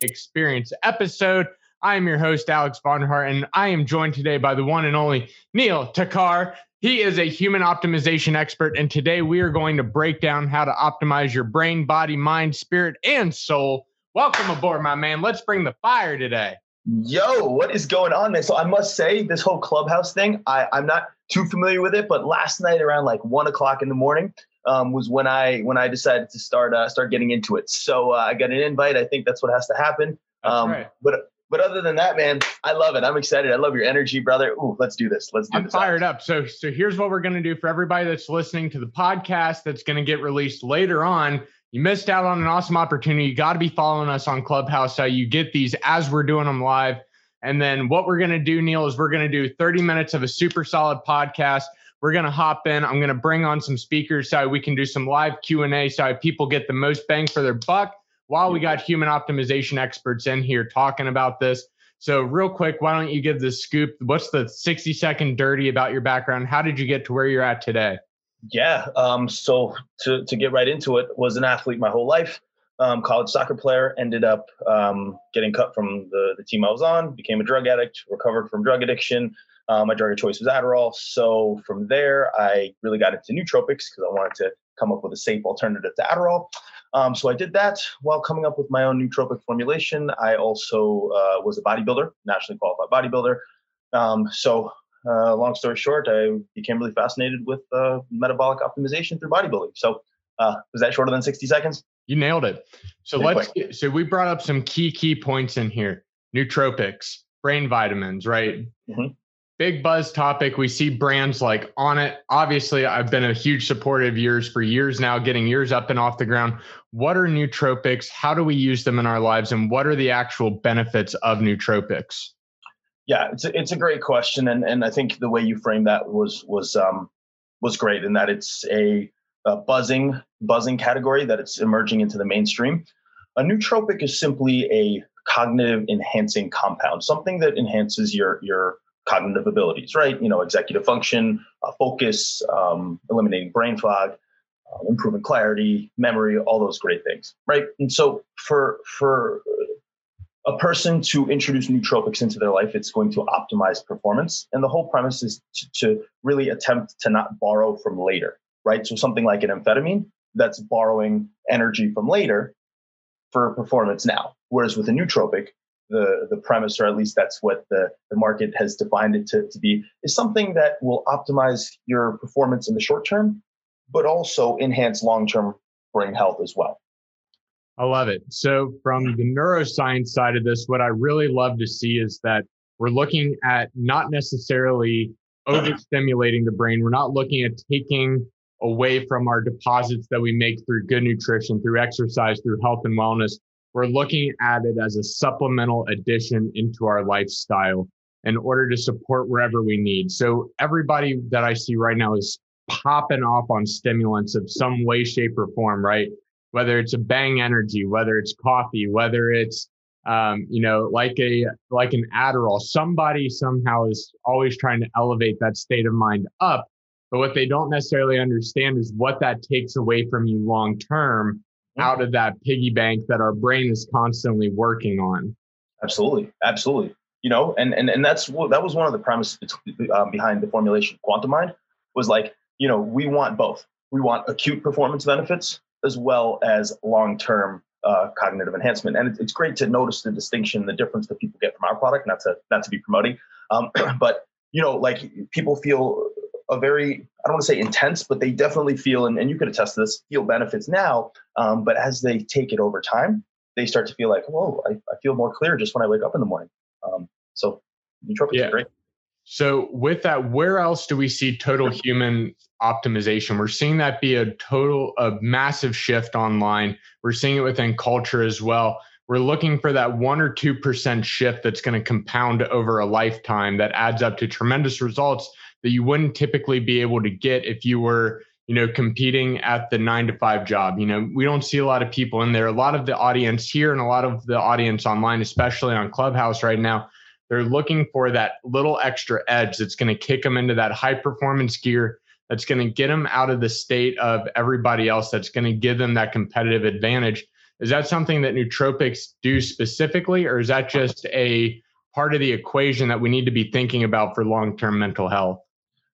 Experience episode. I am your host, Alex Vonderhaar, and I am joined today by the one and only Neal Thakkar. He is a human optimization expert, and today we are going to break down how to optimize your brain, body, mind, spirit, and soul. Welcome aboard, my man. Let's bring the fire today. Yo, what is going on, man? So I must say, this whole clubhouse thing, I, I'm not too familiar with it, but last night around like one o'clock in the morning um, was when I when I decided to start uh, start getting into it. So uh, I got an invite. I think that's what has to happen. Um, right. But but other than that, man, I love it. I'm excited. I love your energy, brother. Ooh, let's do this. Let's do I'm this. I'm fired up. So so here's what we're gonna do for everybody that's listening to the podcast that's gonna get released later on you missed out on an awesome opportunity. You got to be following us on Clubhouse so you get these as we're doing them live. And then what we're going to do, Neal, is we're going to do 30 minutes of a super solid podcast. We're going to hop in. I'm going to bring on some speakers so we can do some live Q&A so people get the most bang for their buck while we got human optimization experts in here talking about this. So real quick, why don't you give the scoop? What's the 60 second dirty about your background? How did you get to where you're at today? Yeah. Um, so to, to get right into it, was an athlete my whole life. Um, college soccer player, ended up um, getting cut from the, the team I was on, became a drug addict, recovered from drug addiction. Um, my drug of choice was Adderall. So from there, I really got into nootropics because I wanted to come up with a safe alternative to Adderall. Um, so I did that while coming up with my own nootropic formulation. I also uh, was a bodybuilder, nationally qualified bodybuilder. Um, so uh, long story short, I became really fascinated with uh, metabolic optimization through bodybuilding. So, uh, was that shorter than 60 seconds? You nailed it. So let's get, so we brought up some key key points in here. Nootropics, brain vitamins, right? Mm-hmm. Big buzz topic. We see brands like Onnit. Obviously, I've been a huge supporter of yours for years now, getting yours up and off the ground. What are nootropics? How do we use them in our lives? And what are the actual benefits of nootropics? Yeah, it's a, it's a great question, and and I think the way you framed that was was um, was great in that it's a, a buzzing buzzing category that it's emerging into the mainstream. A nootropic is simply a cognitive enhancing compound, something that enhances your your cognitive abilities, right? You know, executive function, uh, focus, um, eliminating brain fog, uh, improving clarity, memory, all those great things, right? And so for for a person to introduce nootropics into their life, it's going to optimize performance. And the whole premise is to, to, really attempt to not borrow from later, right? So something like an amphetamine that's borrowing energy from later for performance now. Whereas with a nootropic, the, the premise, or at least that's what the, the market has defined it to, to be, is something that will optimize your performance in the short term, but also enhance long term brain health as well. I love it. So, from the neuroscience side of this, what I really love to see is that we're looking at not necessarily overstimulating the brain. We're not looking at taking away from our deposits that we make through good nutrition, through exercise, through health and wellness. We're looking at it as a supplemental addition into our lifestyle in order to support wherever we need. So, everybody that I see right now is popping off on stimulants of some way, shape, or form, right? whether it's a bang energy, whether it's coffee, whether it's um, you know, like a like an Adderall. Somebody somehow is always trying to elevate that state of mind up. But what they don't necessarily understand is what that takes away from you long term out of that piggy bank that our brain is constantly working on. Absolutely, absolutely. You know, and and and that's that was one of the premises uh, behind the formulation Quantum Mind was like, you know, we want both. We want acute performance benefits as well as long term uh, cognitive enhancement. And it's great to notice the distinction, the difference that people get from our product. Not to not to be promoting, um, but you know, like people feel a very I don't want to say intense, but they definitely feel, and, and you could attest to this, feel benefits now. Um, but as they take it over time, they start to feel like, whoa, I, I feel more clear just when I wake up in the morning. Um, so nootropics yeah. are great. So, with that, where else do we see total human optimization? We're seeing that be a total, a massive shift online. We're seeing it within culture as well. We're looking for that one or 2% shift that's going to compound over a lifetime that adds up to tremendous results that you wouldn't typically be able to get if you were you know competing at the 9 to 5 job you know we don't see a lot of people in there a lot of the audience here and a lot of the audience online especially on clubhouse right now they're looking for that little extra edge that's going to kick them into that high performance gear, that's going to get them out of the state of everybody else, that's going to give them that competitive advantage. Is that something that nootropics do specifically, or is that just a part of the equation that we need to be thinking about for long-term mental health?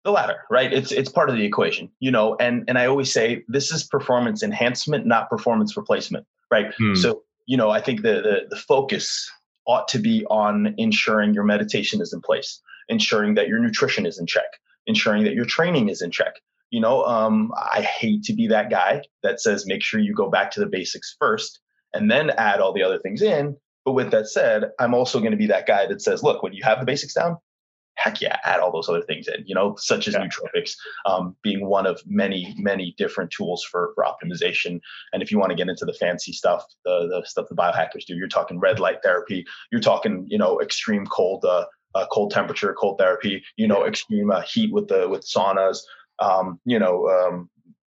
The latter, right? It's it's part of the equation, you know. And and I always say this is performance enhancement, not performance replacement, right? Hmm. So you know, I think the, the the focus ought to be on ensuring your meditation is in place, ensuring that your nutrition is in check, ensuring that your training is in check. You know, um, I hate to be that guy that says make sure you go back to the basics first and then add all the other things in. But with that said, I'm also going to be that guy that says, look, when you have the basics down, heck yeah, add all those other things in, you know, such as yeah. nootropics um, being one of many, many different tools for, for optimization. And if you want to get into the fancy stuff, the, the stuff the biohackers do, you're talking red light therapy, you're talking, you know, extreme cold, uh, uh, cold temperature, cold therapy, you know, extreme uh, heat with the, with saunas, um, you know, um,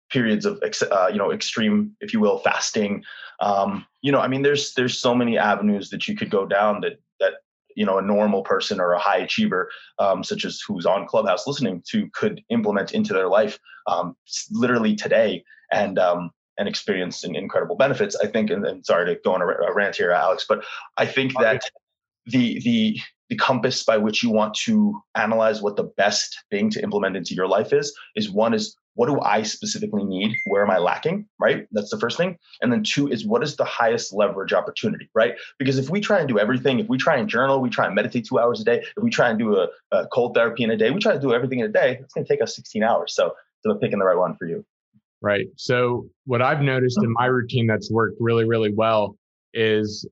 periods of, uh, you know, extreme, if you will, fasting. Um, you know, I mean, there's, there's so many avenues that you could go down that, that you know a normal person or a high achiever um, such as who's on clubhouse listening to could implement into their life um, literally today and um, and experience incredible benefits i think and, and sorry to go on a, a, rant here alex but i think that the the the compass by which you want to analyze what the best thing to implement into your life is is one is what do I specifically need? Where am I lacking? Right. That's the first thing. And then two is what is the highest leverage opportunity? Right. Because if we try and do everything, if we try and journal, we try and meditate two hours a day, if we try and do a, a cold therapy in a day, we try to do everything in a day, it's going to take us 16 hours. So, so picking the right one for you. Right. So what I've noticed in my routine that's worked really, really well is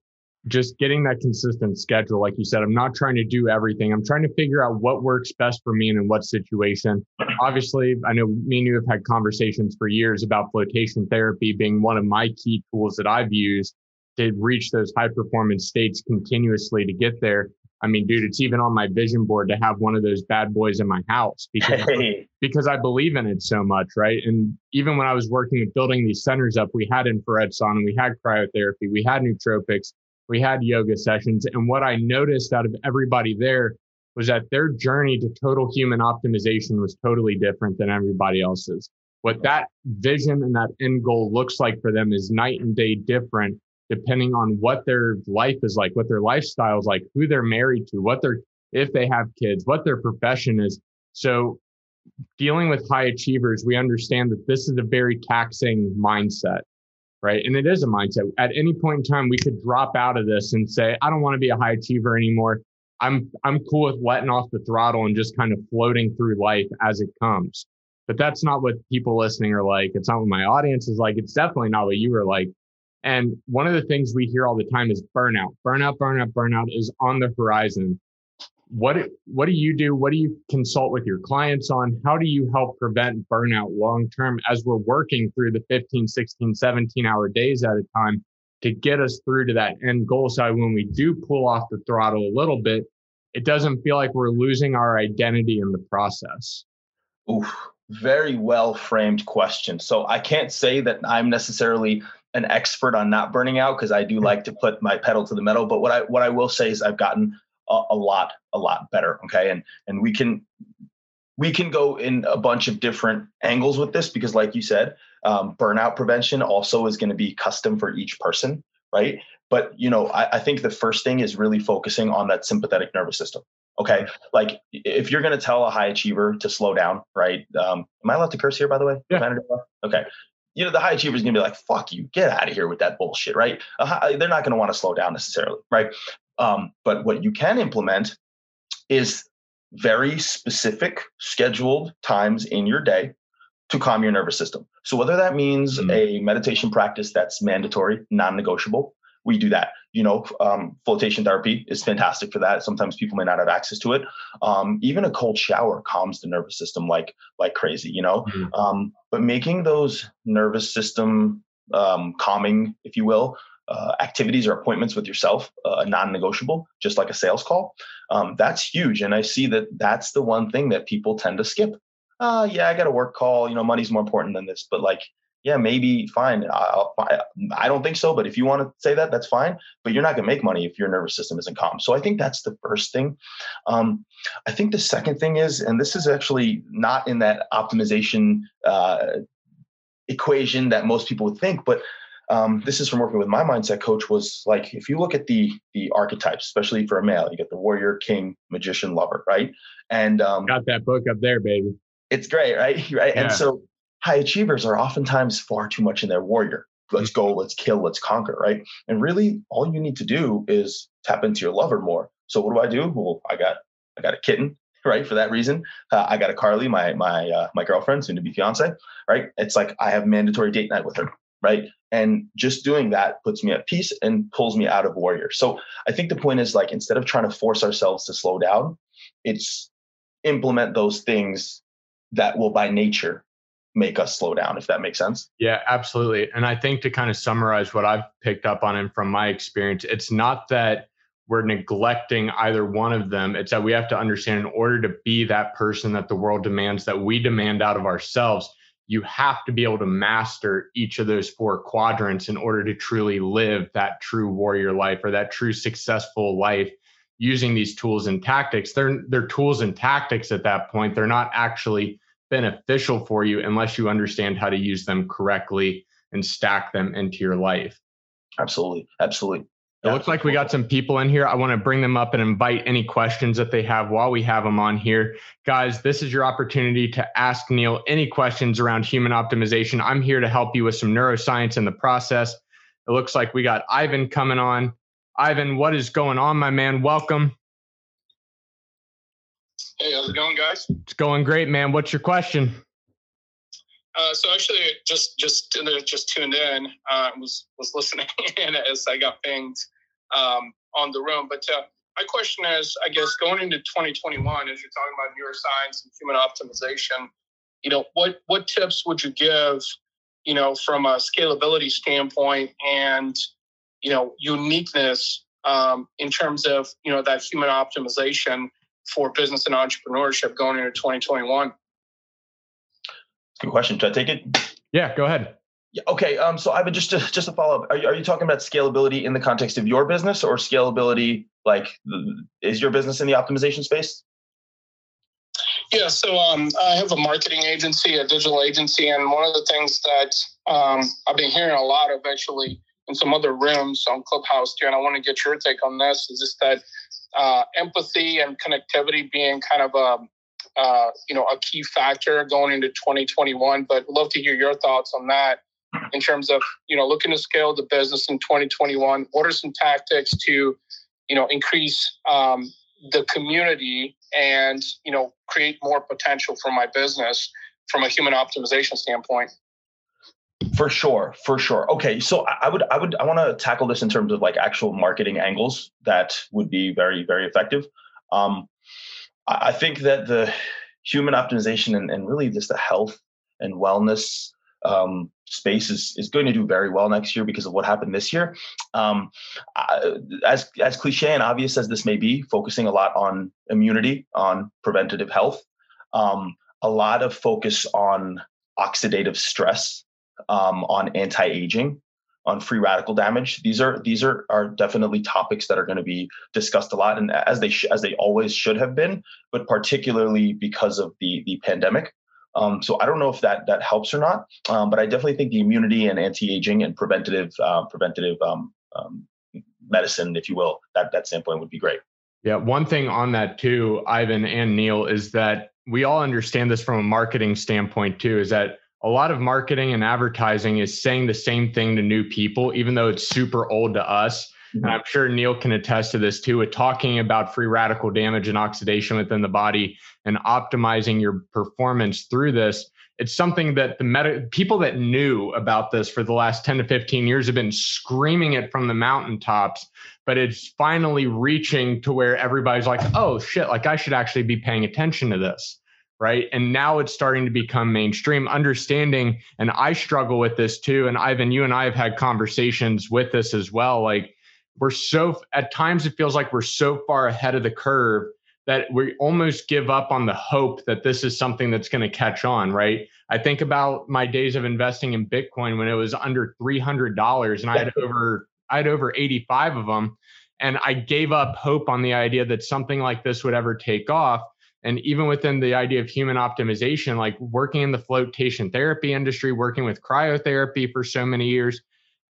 just getting that consistent schedule. Like you said, I'm not trying to do everything. I'm trying to figure out what works best for me and in what situation. Obviously, I know me and you have had conversations for years about flotation therapy being one of my key tools that I've used to reach those high performance states continuously to get there. I mean, dude, it's even on my vision board to have one of those bad boys in my house because, because I believe in it so much, right? And even when I was working with building these centers up, we had infrared sauna, we had cryotherapy, we had nootropics, we had yoga sessions. And what I noticed out of everybody there was that their journey to total human optimization was totally different than everybody else's. What that vision and that end goal looks like for them is night and day different depending on what their life is like, what their lifestyle is like, who they're married to, what their, if they have kids, what their profession is. So dealing with high achievers, we understand that this is a very taxing mindset right? And it is a mindset. At any point in time, we could drop out of this and say, I don't want to be a high achiever anymore. I'm I'm cool with letting off the throttle and just kind of floating through life as it comes. But that's not what people listening are like. It's not what my audience is like. It's definitely not what you are like. And one of the things we hear all the time is burnout. Burnout, burnout, burnout is on the horizon what what do you do? What do you consult with your clients on? How do you help prevent burnout long term as we're working through the 15 16 17 hour days at a time to get us through to that end goal? So when we do pull off the throttle a little bit it doesn't feel like we're losing our identity in the process. Oof, very well framed question. So i can't say that i'm necessarily an expert on not burning out because i do like to put my pedal to the metal but what i what i will say is i've gotten a, a lot a lot better okay? And and we can we can go in a bunch of different angles with this because like you said um, burnout prevention also is going to be custom for each person right? But you know I, I, think the first thing is really focusing on that sympathetic nervous system okay? Like if you're going to tell a high achiever to slow down right um, am i allowed to curse here by the way? Yeah. okay. You know the high achiever is going to be like fuck you get out of here with that bullshit right? Uh, they're not going to want to slow down necessarily right um, but what you can implement is very specific scheduled times in your day to calm your nervous system. So whether that means mm-hmm. a meditation practice that's mandatory, non-negotiable, we do that. You know, um, flotation therapy is fantastic for that. Sometimes people may not have access to it. Um, even a cold shower calms the nervous system like like crazy. You know, mm-hmm. um, but making those nervous system um, calming, if you will, uh, activities or appointments with yourself uh, non-negotiable just like a sales call um, that's huge. And i see that that's the one thing that people tend to skip. Uh, yeah i got a work call you know money's more important than this. But like yeah maybe fine I'll, I, don't think so but if you want to say that that's fine but you're not going to make money if your nervous system isn't calm. So i think that's the first thing. Um, i think the second thing is and this is actually not in that optimization uh, equation that most people would think but um, this is from working with my mindset coach was like if you look at the the archetypes especially for a male you get the warrior king magician lover right? And um, got that book up there baby. It's great right? Right? Yeah. and so high achievers are oftentimes far too much in their warrior. Let's go mm-hmm. let's kill let's conquer right? And really all you need to do is tap into your lover more. So what do i do? Well i got i got a kitten right? For that reason, uh, I got a Carly, my my uh, my girlfriend, soon to be fiance, right? It's like I have mandatory date night with her, right? And just doing that puts me at peace and pulls me out of warrior. So I think the point is like instead of trying to force ourselves to slow down, it's implement those things that will by nature make us slow down if that makes sense yeah absolutely and i think to kind of summarize what i've picked up on and from my experience it's not that we're neglecting either one of them. It's that we have to understand in order to be that person that the world demands, that we demand out of ourselves, you have to be able to master each of those four quadrants in order to truly live that true warrior life or that true successful life using these tools and tactics. They're, they're tools and tactics at that point. They're not actually beneficial for you unless you understand how to use them correctly and stack them into your life. Absolutely. Absolutely. It looks like we got some people in here. I want to bring them up and invite any questions that they have while we have them on here. Guys, this is your opportunity to ask Neal any questions around human optimization. I'm here to help you with some neuroscience in the process. It looks like we got Ivan coming on. Ivan, what is going on, my man? Welcome. Hey, how's it going, guys? It's going great, man. What's your question? Uh, so actually, just just just tuned in. Uh, was was listening in as I got pinged um, on the room. But uh, my question is, I guess, going into 2021, as you're talking about neuroscience and human optimization, you know, what what tips would you give, you know, from a scalability standpoint and you know uniqueness um, in terms of you know that human optimization for business and entrepreneurship going into 2021? Good question. Should I take it? Yeah, go ahead. Yeah, okay. Um, so Ivan, just to, just to follow up, are you, are you talking about scalability in the context of your business or scalability like is your business in the optimization space? Yeah, so um, I have a marketing agency, a digital agency, and one of the things that um, I've been hearing a lot of actually in some other rooms on Clubhouse too, and I want to get your take on this, is just that uh, empathy and connectivity being kind of a uh, you know a key factor going into 2021. But love to hear your thoughts on that in terms of you know looking to scale the business in 2021 what are some tactics to you know increase um, the community and you know create more potential for my business from a human optimization standpoint? For sure for sure. Okay so i would i would i want to tackle this in terms of like actual marketing angles that would be very very effective. Um, i think that the human optimization and, and really just the health and wellness um, space is, is going to do very well next year because of what happened this year. Um, as as cliche and obvious as this may be, focusing a lot on immunity, on preventative health, um, a lot of focus on oxidative stress, um, on anti-aging, on free radical damage. These are these are are definitely topics that are going to be discussed a lot, and as they sh- as they always should have been, but particularly because of the the pandemic. Um, so I don't know if that that helps or not, um, but I definitely think the immunity and anti-aging and preventative uh, preventative um, um, medicine, if you will, that that standpoint would be great. Yeah, one thing on that too, Ivan and Neal, is that we all understand this from a marketing standpoint too. Is that a lot of marketing and advertising is saying the same thing to new people, even though it's super old to us. And I'm sure Neal can attest to this too, with talking about free radical damage and oxidation within the body and optimizing your performance through this. It's something that the med- people that knew about this for the last 10 to 15 years have been screaming it from the mountaintops, but it's finally reaching to where everybody's like, oh shit, like I should actually be paying attention to this right? And now it's starting to become mainstream. Understanding, and I struggle with this too. And Ivan, you and I have had conversations with this as well. Like we're so at times it feels like we're so far ahead of the curve that we almost give up on the hope that this is something that's going to catch on right? I think about my days of investing in bitcoin when it was under $300 and i had over i had over 85 of them and i gave up hope on the idea that something like this would ever take off. And even within the idea of human optimization like working in the flotation therapy industry working with cryotherapy for so many years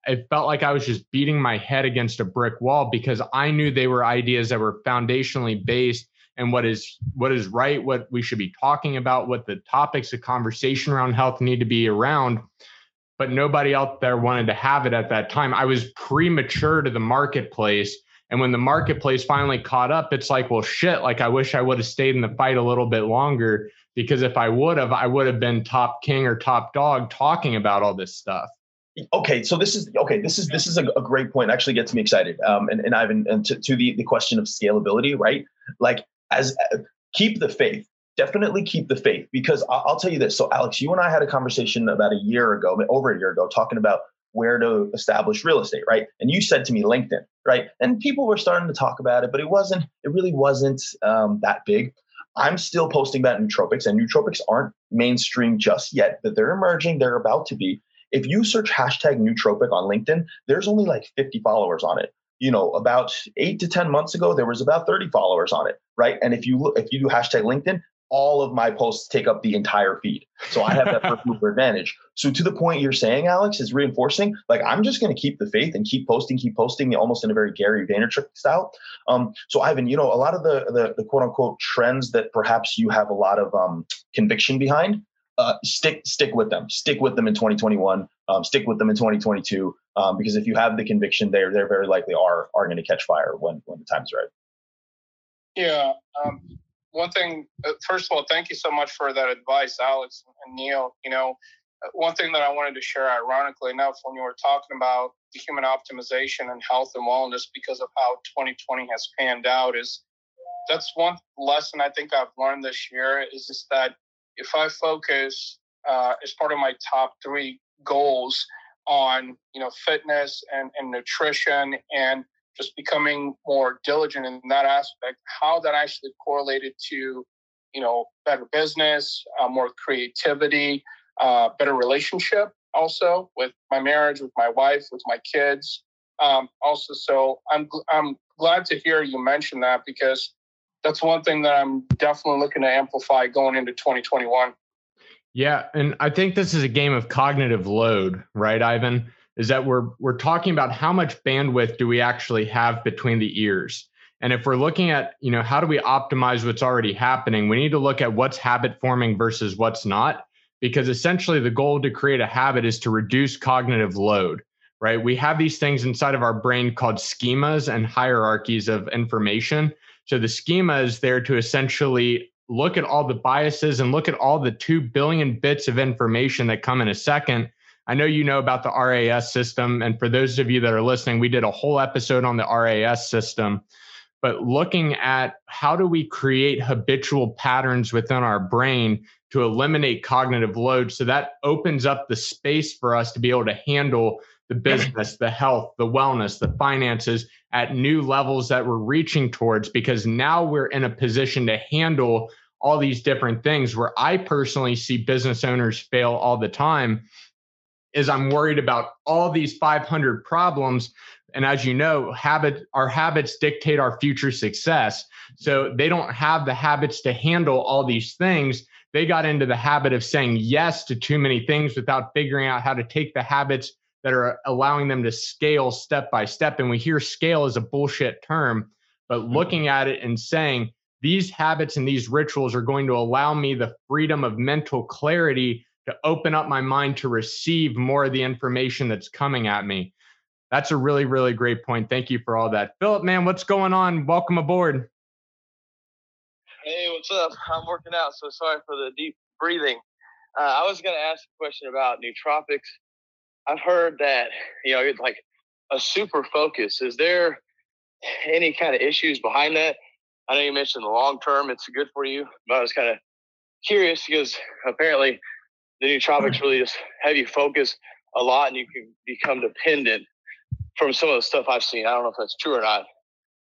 it felt like I was just beating my head against a brick wall because I knew they were ideas that were foundationally based and what is what is right, what we should be talking about, what the topics of conversation around health need to be around. But nobody out there wanted to have it at that time. I was premature to the marketplace. And when the marketplace finally caught up, it's like, well, shit, like I wish I would have stayed in the fight a little bit longer because if I would have, I would have been top king or top dog talking about all this stuff okay so this is okay this is this is a, a great point actually gets me excited um and, and ivan and to, to the, the question of scalability right? Like as uh, keep the faith definitely keep the faith because I'll, I'll tell you this so alex you and i had a conversation about a year ago over a year ago talking about where to establish real estate right? And you said to me linkedin right? And people were starting to talk about it but it wasn't it really wasn't um, that big. I'm still posting about nootropics and nootropics aren't mainstream just yet but they're emerging they're about to be if you search hashtag nootropic on LinkedIn, there's only like 50 followers on it. You know, about eight to 10 months ago, there was about 30 followers on it, right? And if you look, if you do hashtag LinkedIn, all of my posts take up the entire feed. So I have that first mover advantage. So to the point you're saying, Alex, is reinforcing, like I'm just going to keep the faith and keep posting, keep posting almost in a very Gary Vaynerchuk style. Um, so Ivan, you know, a lot of the, the, the quote unquote trends that perhaps you have a lot of um, conviction behind, uh, stick stick with them. Stick with them in 2021. Um, stick with them in 2022. Um, because if you have the conviction, they're they're very likely are are going to catch fire when when the time's right. Yeah. Um, one thing. Uh, first of all, thank you so much for that advice, Alex and Neal. You know, uh, one thing that I wanted to share, ironically enough, when you were talking about the human optimization and health and wellness, because of how 2020 has panned out, is that's one lesson I think I've learned this year is just that if I focus uh, as part of my top three goals on you know fitness and, and nutrition and just becoming more diligent in that aspect, how that actually correlated to you know better business, uh, more creativity, uh, better relationship also with my marriage, with my wife, with my kids. Um, also, so I'm I'm glad to hear you mention that because that's one thing that I'm definitely looking to amplify going into 2021. Yeah, and I think this is a game of cognitive load, right, Ivan? Is that we're we're talking about how much bandwidth do we actually have between the ears? And if we're looking at, you know, how do we optimize what's already happening? We need to look at what's habit forming versus what's not because essentially the goal to create a habit is to reduce cognitive load, right? We have these things inside of our brain called schemas and hierarchies of information so the schema is there to essentially look at all the biases and look at all the 2 billion bits of information that come in a second. I know you know about the RAS system. And for those of you that are listening, we did a whole episode on the RAS system. But looking at how do we create habitual patterns within our brain to eliminate cognitive load. So that opens up the space for us to be able to handle the business, the health, the wellness, the finances at new levels that we're reaching towards because now we're in a position to handle all these different things where I personally see business owners fail all the time is I'm worried about all these 500 problems. And as you know habit our habits dictate our future success. So they don't have the habits to handle all these things. They got into the habit of saying yes to too many things without figuring out how to take the habits that are allowing them to scale step by step. And we hear scale as a bullshit term, but mm-hmm. looking at it and saying these habits and these rituals are going to allow me the freedom of mental clarity to open up my mind to receive more of the information that's coming at me. That's a really, really great point. Thank you for all that. Philip, man, what's going on? Welcome aboard. Hey, what's up? I'm working out, so sorry for the deep breathing. Uh, I was going to ask a question about nootropics I've heard that you know it's like a super focus. Is there any kind of issues behind that? I know you mentioned the long term it's good for you, but I was kind of curious because apparently the nootropics really just have you focus a lot and you can become dependent from some of the stuff I've seen. I don't know if that's true or not.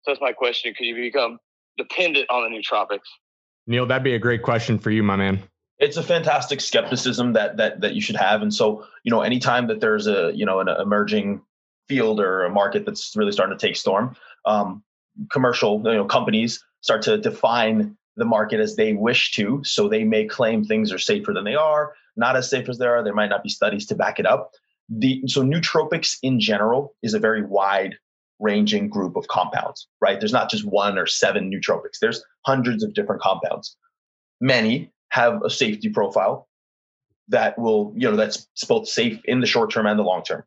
So that's my question. Could you become dependent on the nootropics? Neal, that'd be a great question for you, my man it's a fantastic skepticism that that that you should have and so you know anytime that there's a you know an emerging field or a market that's really starting to take storm um, commercial you know companies start to define the market as they wish to so they may claim things are safer than they are not as safe as they are there might not be studies to back it up the so nootropics in general is a very wide ranging group of compounds, right? There's not just one or seven nootropics. There's hundreds of different compounds. Many have a safety profile that will, you know, that's both safe in the short term and the long term.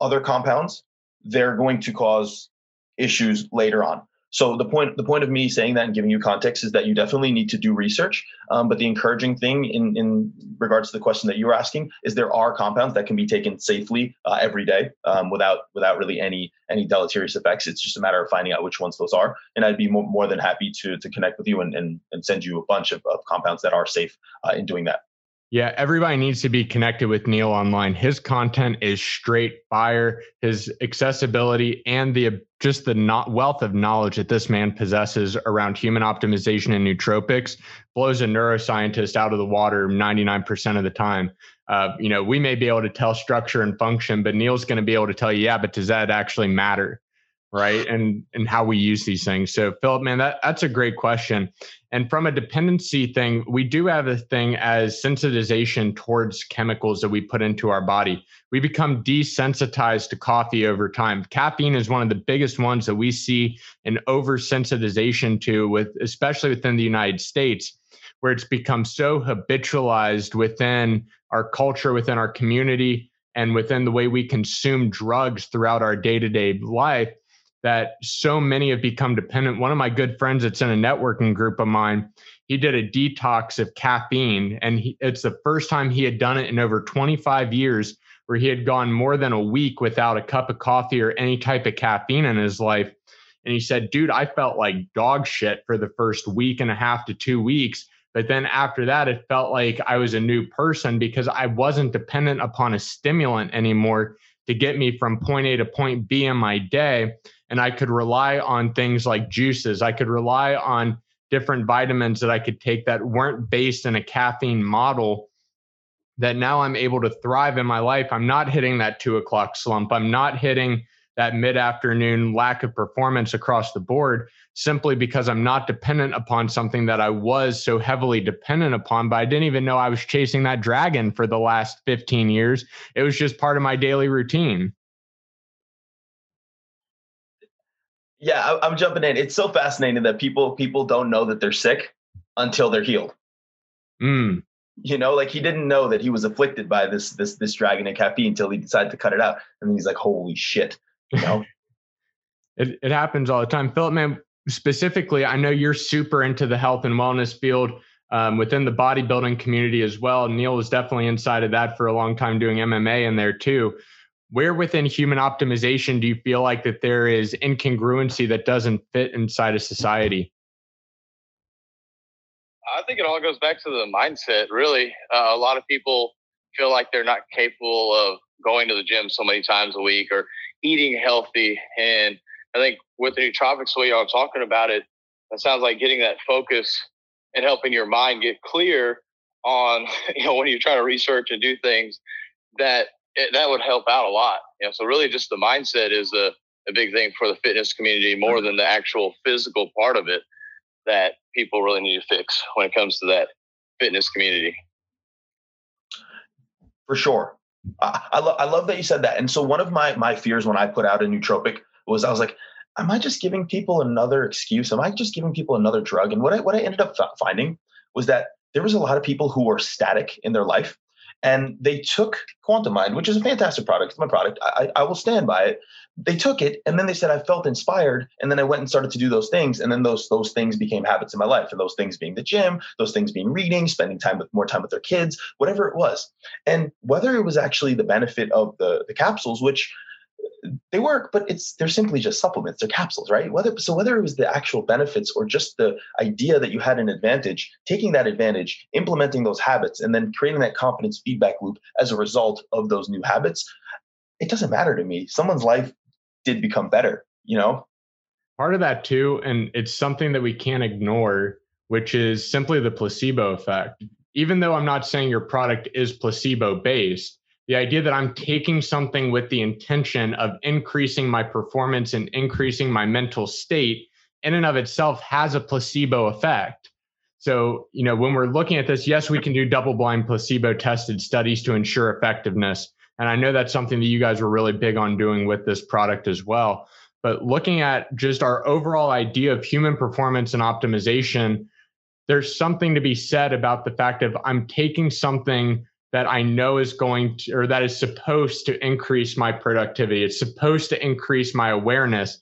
Other compounds, they're going to cause issues later on. So the point the point of me saying that and giving you context is that you definitely need to do research. Um, but the encouraging thing in in regards to the question that you were asking is there are compounds that can be taken safely uh, every day um, without without really any any deleterious effects. It's just a matter of finding out which ones those are. And I'd be more, more than happy to to connect with you and and, and send you a bunch of, of compounds that are safe uh, in doing that. Yeah, everybody needs to be connected with Neal online. His content is straight fire. His accessibility and the just the not wealth of knowledge that this man possesses around human optimization and nootropics blows a neuroscientist out of the water 99% of the time. Uh, you know, we may be able to tell structure and function, but Neal's going to be able to tell you, yeah, but does that actually matter? Right? And and how we use these things. So philip man that, that's a great question. And from a dependency thing we do have a thing as sensitization towards chemicals that we put into our body. We become desensitized to coffee over time. Caffeine is one of the biggest ones that we see an oversensitization to with especially within the united states where it's become so habitualized within our culture within our community and within the way we consume drugs throughout our day-to-day life that so many have become dependent. One of my good friends that's in a networking group of mine, he did a detox of caffeine, and he, it's the first time he had done it in over 25 years where he had gone more than a week without a cup of coffee or any type of caffeine in his life. And he said, dude, I felt like dog shit for the first week and a half to two weeks. But then after that, it felt like I was a new person because I wasn't dependent upon a stimulant anymore to get me from point A to point B in my day and I could rely on things like juices. I could rely on different vitamins that I could take that weren't based in a caffeine model. That now I'm able to thrive in my life. I'm not hitting that two o'clock slump. I'm not hitting that mid afternoon lack of performance across the board simply because I'm not dependent upon something that I was so heavily dependent upon. But I didn't even know I was chasing that dragon for the last 15 years. It was just part of my daily routine. yeah, I, am jumping in. It's so fascinating that people people don't know that they're sick until they're healed. Mm. You know, like he didn't know that he was afflicted by this this this dragon and caffeine until he decided to cut it out, and then he's like, "Holy shit!" Know, it it happens all the time. Philip, man, specifically, I know you're super into the health and wellness field. Um, within the bodybuilding community as well. Neal was definitely inside of that for a long time doing MMA in there too where within human optimization do you feel like that there is incongruency that doesn't fit inside of society i think it all goes back to the mindset really uh, a lot of people feel like they're not capable of going to the gym so many times a week or eating healthy and i think with the nootropics way y'all are talking about it it sounds like getting that focus and helping your mind get clear on you know when you're trying to research and do things that it, that would help out a lot. You know, so really just the mindset is a, a big thing for the fitness community more than the actual physical part of it that people really need to fix when it comes to that fitness community. For sure. I, I, lo- I love that you said that. And so one of my, my fears when I put out a nootropic was I was like, am I just giving people another excuse? Am I just giving people another drug? And what I, what I ended up finding was that there was a lot of people who were static in their life and they took Quantum Mind, which is a fantastic product. It's my product. I, I will stand by it. They took it, and then they said I felt inspired, and then I went and started to do those things, and then those those things became habits in my life, and those things being the gym, those things being reading, spending time with more time with their kids, whatever it was, and whether it was actually the benefit of the the capsules, which they work, but it's they're simply just supplements. They're capsules, right? Whether so whether it was the actual benefits or just the idea that you had an advantage, taking that advantage, implementing those habits, and then creating that confidence feedback loop as a result of those new habits, it doesn't matter to me. Someone's life did become better, you know? Part of that too, and it's something that we can't ignore, which is simply the placebo effect. Even though I'm not saying your product is placebo based, the idea that I'm taking something with the intention of increasing my performance and increasing my mental state in and of itself has a placebo effect. So, you know, when we're looking at this, yes, we can do double blind placebo tested studies to ensure effectiveness. And I know that's something that you guys were really big on doing with this product as well. But looking at just our overall idea of human performance and optimization, there's something to be said about the fact of I'm taking something that I know is going to, or that is supposed to increase my productivity. It's supposed to increase my awareness.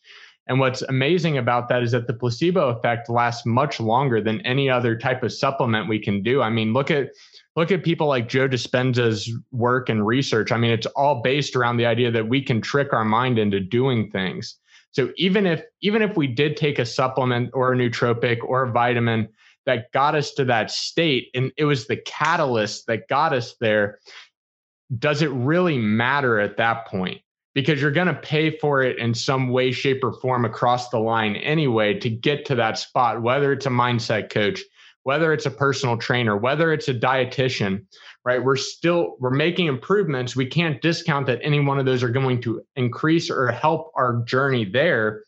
And what's amazing about that is that the placebo effect lasts much longer than any other type of supplement we can do. I mean, look at look at people like Joe Dispenza's work and research. I mean, it's all based around the idea that we can trick our mind into doing things. So even if even if we did take a supplement or a nootropic or a vitamin that got us to that state and it was the catalyst that got us there, does it really matter at that point? Because you're going to pay for it in some way, shape, or form across the line anyway to get to that spot, whether it's a mindset coach, whether it's a personal trainer, whether it's a dietitian, right? We're still we're making improvements. We can't discount that any one of those are going to increase or help our journey there,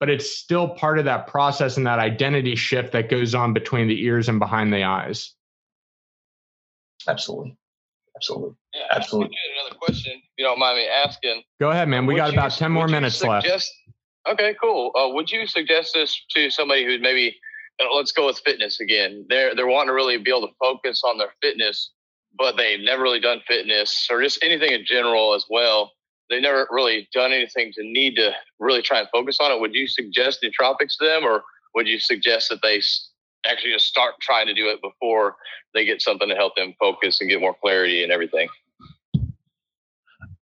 but it's still part of that process and that identity shift that goes on between the ears and behind the eyes. Absolutely. Absolutely. Yeah, absolutely. Another question, if you don't mind me asking. Go ahead, man. We got about 10 more minutes suggest, left. Okay, cool. Uh, would you suggest this to somebody who's maybe, let's go with fitness again. They're, they're wanting to really be able to focus on their fitness, but they've never really done fitness or just anything in general as well. They've never really done anything to need to really try and focus on it. Would you suggest nootropics to them or would you suggest that they actually just start trying to do it before they get something to help them focus and get more clarity and everything?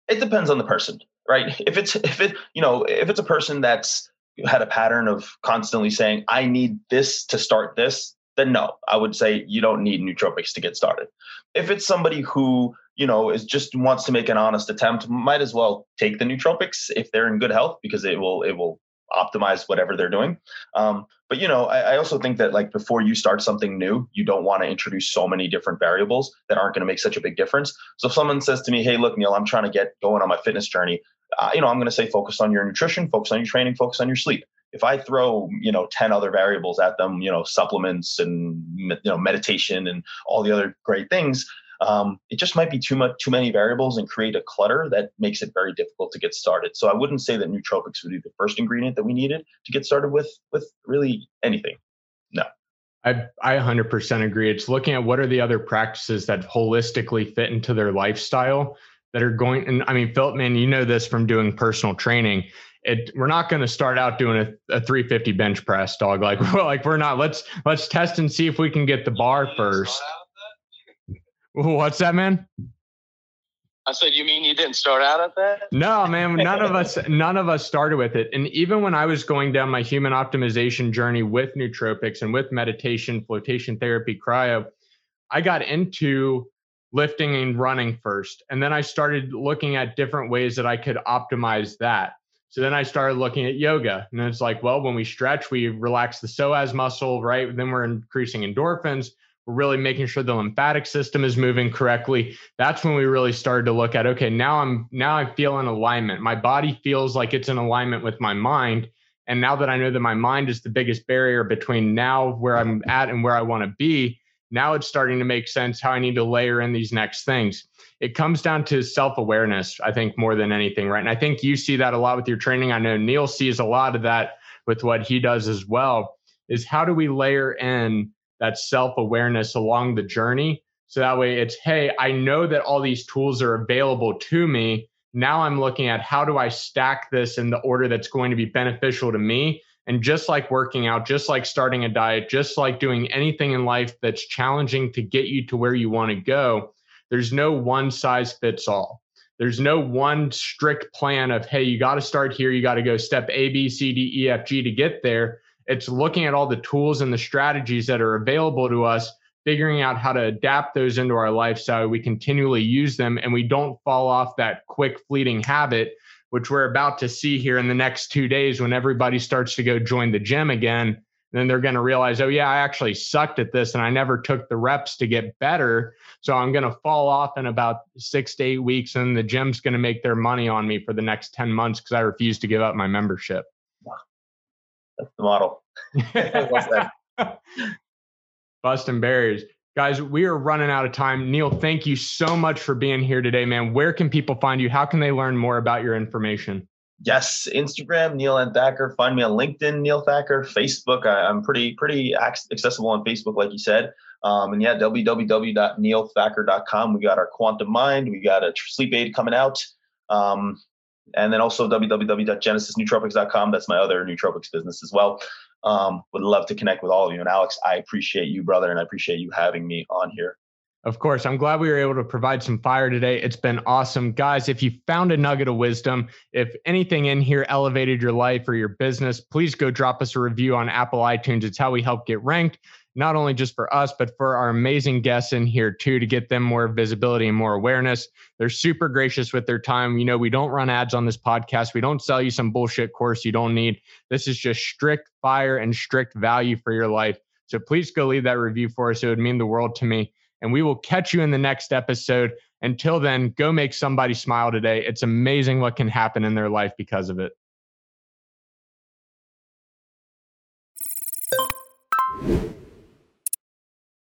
It depends on the person, right? If it's if it you know if it's a person that's had a pattern of constantly saying I need this to start this, then no, I would say you don't need nootropics to get started. If it's somebody who you know is just wants to make an honest attempt, might as well take the nootropics if they're in good health because it will it will optimize whatever they're doing. Um, but you know, I, I, also think that like before you start something new, you don't want to introduce so many different variables that aren't going to make such a big difference. So if someone says to me, "Hey, look, Neal, I'm trying to get going on my fitness journey," uh, you know, I'm going to say focus on your nutrition, focus on your training, focus on your sleep. If I throw you know ten other variables at them, you know, supplements and you know meditation and all the other great things, um, it just might be too much too many variables and create a clutter that makes it very difficult to get started so i wouldn't say that nootropics would be the first ingredient that we needed to get started with with really anything no I, I 100% agree. It's looking at what are the other practices that holistically fit into their lifestyle that are going. And I mean, Philip, man, you know this from doing personal training. It, we're not going to start out doing a, a 350 bench press, dog. Like, well, like we're not. Let's let's test and see if we can get the bar first. What's that, man? I said, you mean you didn't start out at that? No, man. None of us, none of us started with it. And even when I was going down my human optimization journey with nootropics and with meditation, flotation therapy, cryo, I got into lifting and running first. And then I started looking at different ways that I could optimize that. So then I started looking at yoga. And it's like, well, when we stretch, we relax the psoas muscle, right? Then we're increasing endorphins we're really making sure the lymphatic system is moving correctly that's when we really started to look at okay now i'm now i feel in alignment. My body feels like it's in alignment with my mind. And now that i know that my mind is the biggest barrier between now where i'm at and where i want to be now it's starting to make sense how i need to layer in these next things. It comes down to self-awareness i think more than anything right? And i think you see that a lot with your training. I know neal sees a lot of that with what he does as well is how do we layer in that self awareness along the journey. So that way it's, hey, I know that all these tools are available to me. Now I'm looking at how do I stack this in the order that's going to be beneficial to me. And just like working out, just like starting a diet, just like doing anything in life that's challenging to get you to where you want to go, there's no one size fits all. There's no one strict plan of, hey, you got to start here, you got to go step A, B, C, D, E, F, G to get there. It's looking at all the tools and the strategies that are available to us, figuring out how to adapt those into our lifestyle. We continually use them and we don't fall off that quick, fleeting habit, which we're about to see here in the next two days when everybody starts to go join the gym again. Then they're going to realize, oh, yeah, I actually sucked at this and I never took the reps to get better. So I'm going to fall off in about six to eight weeks and the gym's going to make their money on me for the next 10 months because I refuse to give up my membership. That's the model. Busting barriers. Guys, we are running out of time. Neal, thank you so much for being here today, man. Where can people find you? How can they learn more about your information? Yes, Instagram, Neal and Thakkar. Find me on LinkedIn, Neal Thakkar. Facebook, I, am pretty pretty accessible on Facebook, like you said. Um, and yeah, www.nealthakkar.com. We got our Quantum Mind. We got a sleep aid coming out. Um, and then also www.genesisnootropics.com. That's my other nootropics business as well. Um, would love to connect with all of you. And Alex, I appreciate you, brother, and I appreciate you having me on here. Of course, I'm glad we were able to provide some fire today. It's been awesome. Guys, if you found a nugget of wisdom, if anything in here elevated your life or your business, please go drop us a review on Apple iTunes. It's how we help get ranked not only just for us, but for our amazing guests in here too, to get them more visibility and more awareness. They're super gracious with their time. You know, we don't run ads on this podcast. We don't sell you some bullshit course you don't need. This is just strict fire and strict value for your life. So please go leave that review for us. It would mean the world to me. And we will catch you in the next episode. Until then, go make somebody smile today. It's amazing what can happen in their life because of it.